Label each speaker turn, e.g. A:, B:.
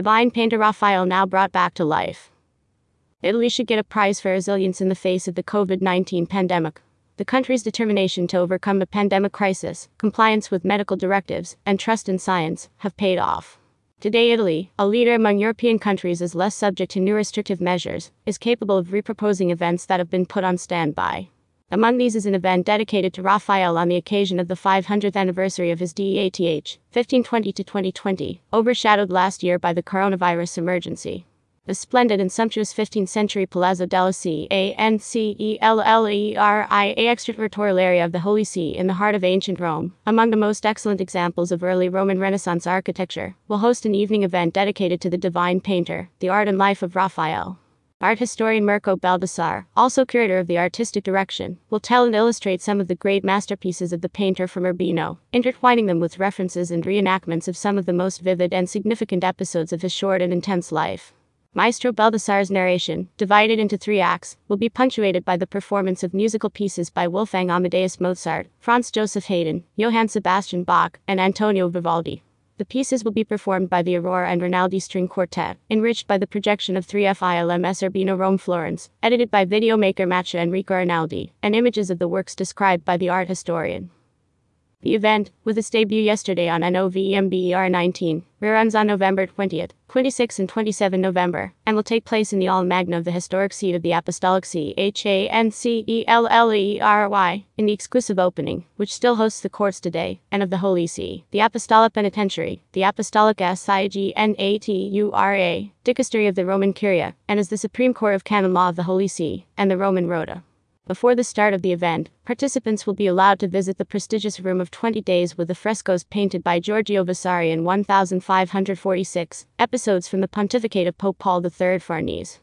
A: Divine painter Raphael now brought back to life. Italy should get a prize for resilience in the face of the COVID 19 pandemic. The country's determination to overcome a pandemic crisis, compliance with medical directives, and trust in science have paid off. Today, Italy, a leader among European countries, is less subject to new restrictive measures, is capable of reproposing events that have been put on standby. Among these is an event dedicated to Raphael on the occasion of the 500th anniversary of his DEATH, 1520 to 2020, overshadowed last year by the coronavirus emergency. The splendid and sumptuous 15th century Palazzo della C A N C L L R I A extraterritorial area of the Holy See in the heart of ancient Rome, among the most excellent examples of early Roman Renaissance architecture, will host an evening event dedicated to the divine painter, the art and life of Raphael. Art historian Mirko Baldassar, also curator of the artistic direction, will tell and illustrate some of the great masterpieces of the painter from Urbino, intertwining them with references and reenactments of some of the most vivid and significant episodes of his short and intense life. Maestro Baldassar's narration, divided into three acts, will be punctuated by the performance of musical pieces by Wolfgang Amadeus Mozart, Franz Joseph Haydn, Johann Sebastian Bach, and Antonio Vivaldi. The pieces will be performed by the Aurora and Rinaldi String Quartet, enriched by the projection of 3FILMS Urbino Rome Florence, edited by videomaker Macha Enrico Rinaldi, and images of the works described by the art historian. The event, with its debut yesterday on NOVEMBER 19, reruns on November 20th, 26 and 27 November, and will take place in the Aula Magna of the historic seat of the Apostolic See H-A-N-C-E-L-L-E-R-Y, in the exclusive opening, which still hosts the courts today, and of the Holy See, the Apostolic Penitentiary, the Apostolic S-I-G-N-A-T-U-R-A, Dicastery of the Roman Curia, and as the Supreme Court of Canon Law of the Holy See, and the Roman Rota. Before the start of the event, participants will be allowed to visit the prestigious Room of 20 Days with the frescoes painted by Giorgio Vasari in 1546, episodes from the pontificate of Pope Paul III Farnese.